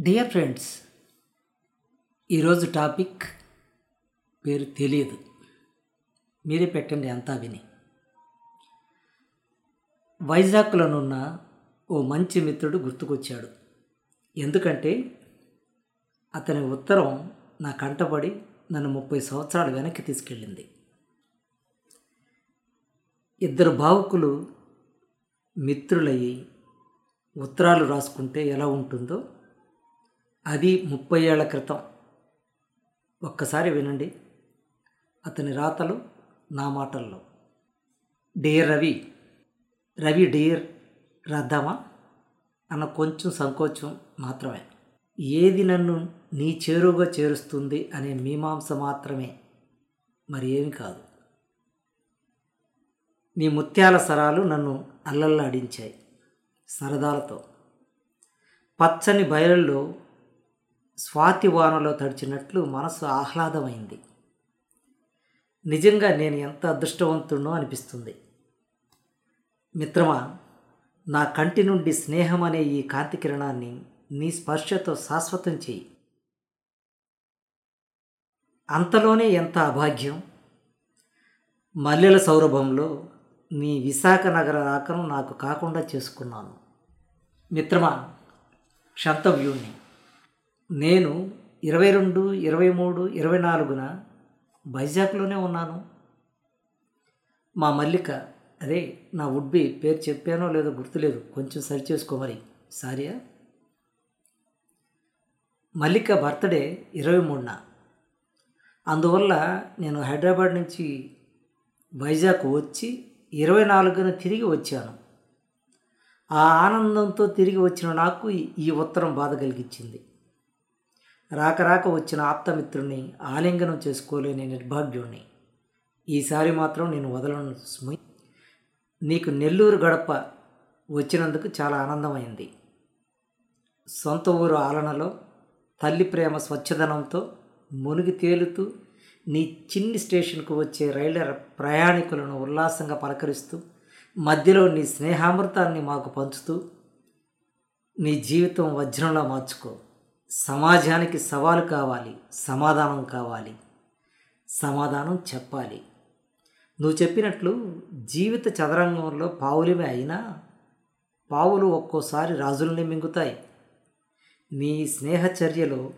Dear friends ఈరోజు topic పేరు తెలియదు మీరే పెట్టండి అంతా విని. వైజాగ్లోనున్న ఓ మంచి మిత్రుడు గుర్తుకొచ్చాడు. ఎందుకంటే అతని ఉత్తరం నా కంటపడి నన్ను ముప్పై సంవత్సరాలు వెనక్కి తీసుకెళ్ళింది. ఇద్దరు భావుకులు మిత్రులయ్యి ఉత్తరాలు రాసుకుంటే ఎలా ఉంటుందో అది ముప్పై ఏళ్ళ క్రితం. ఒక్కసారి వినండి. అతని రాతలు నా మాటల్లో. డియర్ రవి రవి డేర్ రద్దామా? అన్న కొంచెం సంకోచం మాత్రమే. ఏది నన్ను నీ చేరువుగా చేరుస్తుంది అనే మీమాంస మాత్రమే. మరి ఏమి కాదు. నీ ముత్యాల సరాలు నన్ను అల్లల్లాడించాయి సరదాలతో. పచ్చని బయలుల్లో స్వాతి వానలో తడిచినట్లు మనసు ఆహ్లాదమైంది. నిజంగా నేను ఎంత అదృష్టవంతుడో అనిపిస్తుంది. మిత్రమా నా కంటి నుండి స్నేహం అనే ఈ కాంతి కిరణాన్ని నీ స్పర్శతో శాశ్వతం చేయి. అంతలోనే ఎంత అభాగ్యం? మల్లెల సౌరభంలో నీ విశాఖ నగర రాకను నాకు కాకుండా చేసుకున్నాను. మిత్రమా క్షంతవ్యూణ్ణి. నేను ఇరవై రెండు ఇరవై మూడు ఇరవై నాలుగున వైజాగ్లోనే ఉన్నాను. మా మల్లిక అదే నా వుడ్బి పేరు చెప్పానో లేదో గుర్తులేదు. కొంచెం సరి చేసుకో మరి. సారియా? మల్లిక బర్త్డే ఇరవై మూడున. అందువల్ల నేను హైదరాబాద్ నుంచి వైజాగ్ వచ్చి ఇరవై నాలుగున తిరిగి వచ్చాను. ఆ ఆనందంతో తిరిగి వచ్చిన నాకు ఈ ఉత్తరం బాధ కలిగించింది. రాక రాక వచ్చిన ఆప్తమిత్రుని ఆలింగనం చేసుకోలేని నిర్భాగ్యుణ్ణి. ఈసారి మాత్రం నేను వదలను సుమి. నీకు నెల్లూరు గడప వచ్చినందుకు చాలా ఆనందమైంది. సొంత ఊరు ఆలనలో తల్లి ప్రేమ స్వచ్ఛదనంతో మునిగి తేలుతూ నీ చిన్ని స్టేషన్కు వచ్చే రైళ్ళ ప్రయాణికులను ఉల్లాసంగా పలకరిస్తూ మధ్యలో నీ స్నేహామృతాన్ని మాకు పంచుతూ నీ జీవితం వజ్రంలా మార్చుకో. సమాజానికి సవాలు కావాలి సమాధానం కావాలి సమాధానం చెప్పాలి. నువ్వు చెప్పినట్లు జీవిత చదరంగంలో పావులమే అయినా పావులు ఒక్కోసారి రాజుల్ని మింగుతాయి. నీ స్నేహచర్యలో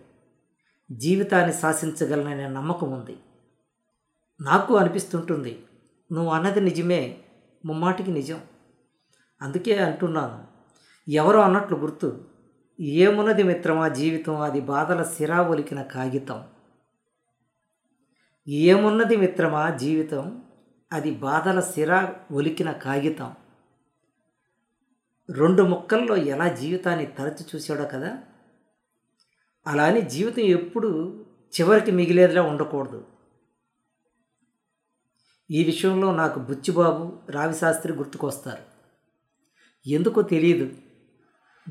జీవితాన్ని శాసించగలననే నమ్మకం ఉంది. నాకు అనిపిస్తుంటుంది నువ్వు అన్నది నిజమే ముమ్మాటికి నిజం. అందుకే అంటున్నాను ఎవరో అన్నట్లు గుర్తు. ఏమున్నది మిత్రమా జీవితం? అది బాధల సిరా ఒలికిన కాగితం. ఏమున్నది మిత్రమా జీవితం? అది బాధల సిరా ఒలికిన కాగితం. రెండు ముక్కల్లో ఎలా జీవితాన్ని తరచి చూశాడో కదా? అలానే జీవితం ఎప్పుడు చివరికి మిగిలేదిలా ఉండకూడదు. ఈ విషయంలో నాకు బుచ్చిబాబు రావిశాస్త్రి గుర్తుకొస్తారు. ఎందుకో తెలియదు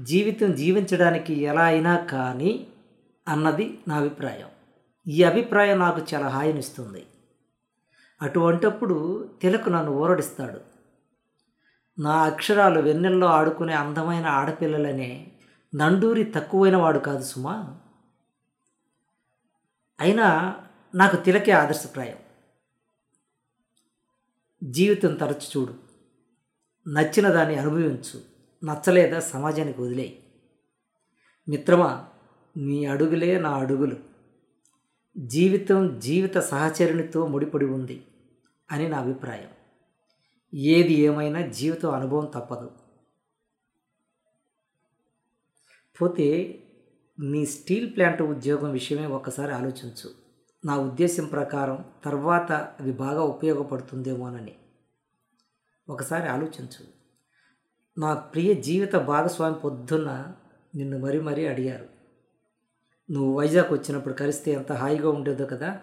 జీవితం జీవించడానికి ఎలా అయినా కానీ అన్నది నా అభిప్రాయం. ఈ అభిప్రాయం నాకు చాలా హాయినిస్తుంది. అటువంటప్పుడు తిలకు నన్ను ఊరడిస్తాడు. నా అక్షరాలు వెన్నెల్లో ఆడుకునే అందమైన ఆడపిల్లలనే నండూరి తక్కువైన వాడు కాదు సుమా. అయినా నాకు తిలకే ఆదర్శప్రాయం. జీవితం తరచు చూడు. నచ్చిన దాన్ని అనుభవించు. నచ్చలేదా సమాజానికి వదిలేయి మిత్రమా నీ అడుగులే నా అడుగులు. జీవితం జీవిత సహచరునితో ముడిపడి ఉంది అని నా అభిప్రాయం. ఏది ఏమైనా జీవితం అనుభవం తప్పదు. పోతే నీ స్టీల్ ప్లాంట్ ఉద్యోగం విషయమే ఒకసారి ఆలోచించు. నా ఉద్దేశం ప్రకారం తర్వాత అవి బాగా ఉపయోగపడుతుందేమోనని. ఒకసారి ఆలోచించు. నా ప్రియ జీవిత భాగస్వామి పొద్దున్న నిన్ను మరీ మరీ అడిగారు. నువ్వు వైజాగ్ వచ్చినప్పుడు కలిస్తే ఎంత హాయిగా ఉండేదో కదా?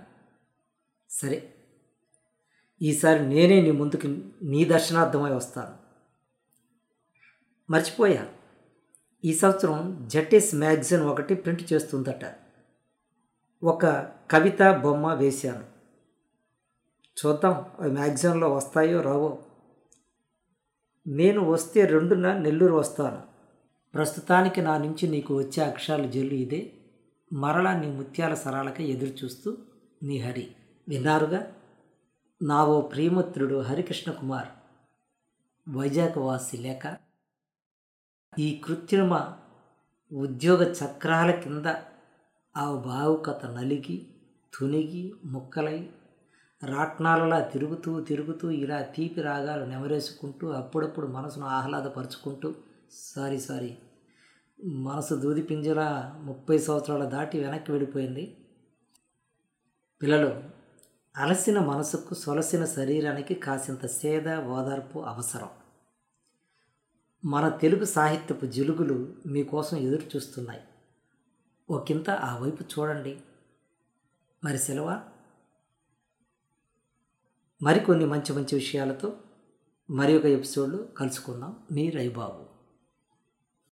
సరే ఈసారి నేనే నీ ముందుకి నీ దర్శనార్థమై వస్తాను. మర్చిపోయా. ఈ సంవత్సరం జటిస్ మ్యాగజైన్ ఒకటి ప్రింట్ చేస్తుందట. ఒక కవిత బొమ్మ వేశాను. చూద్దాం అవి మ్యాగజైన్లో వస్తాయో రావో. నేను వస్తే రెండున నెల్లూరు వస్తాను. ప్రస్తుతానికి నా నుంచి నీకు వచ్చే అక్షరాలు జల్లు ఇదే. మరలా నీ ముత్యాల సరాలకై ఎదురు చూస్తూ నీ హరి విన్నారుగా? నా ఓ ప్రియమిత్రుడు హరికృష్ణ కుమార్. వైజాగ్ వాసి లేక ఈ కృత్రిమ ఉద్యోగ చక్రాల కింద ఆ భావుకత నలిగి తునిగి ముక్కలై రాట్నాలలా తిరుగుతూ తిరుగుతూ ఇలా తీపి రాగాలు నెమరేసుకుంటూ అప్పుడప్పుడు మనసును ఆహ్లాదపరుచుకుంటూ సారీ సారీ మనసు దూది పింజలా ముప్పై సంవత్సరాల దాటి వెనక్కి వెళ్ళిపోయింది. పిల్లలు అలసిన మనసుకు సొలసిన శరీరానికి కాసింత సేద ఓదార్పు అవసరం. మన తెలుగు సాహిత్యపు జిలుగులు మీకోసం ఎదురు చూస్తున్నాయి ఒకంత ఆ వైపు చూడండి. మరి సెలవా? మరికొన్ని మంచి మంచి విషయాలతో మరి ఒక ఎపిసోడ్లో కలుసుకుందాం. మీ రైబాబు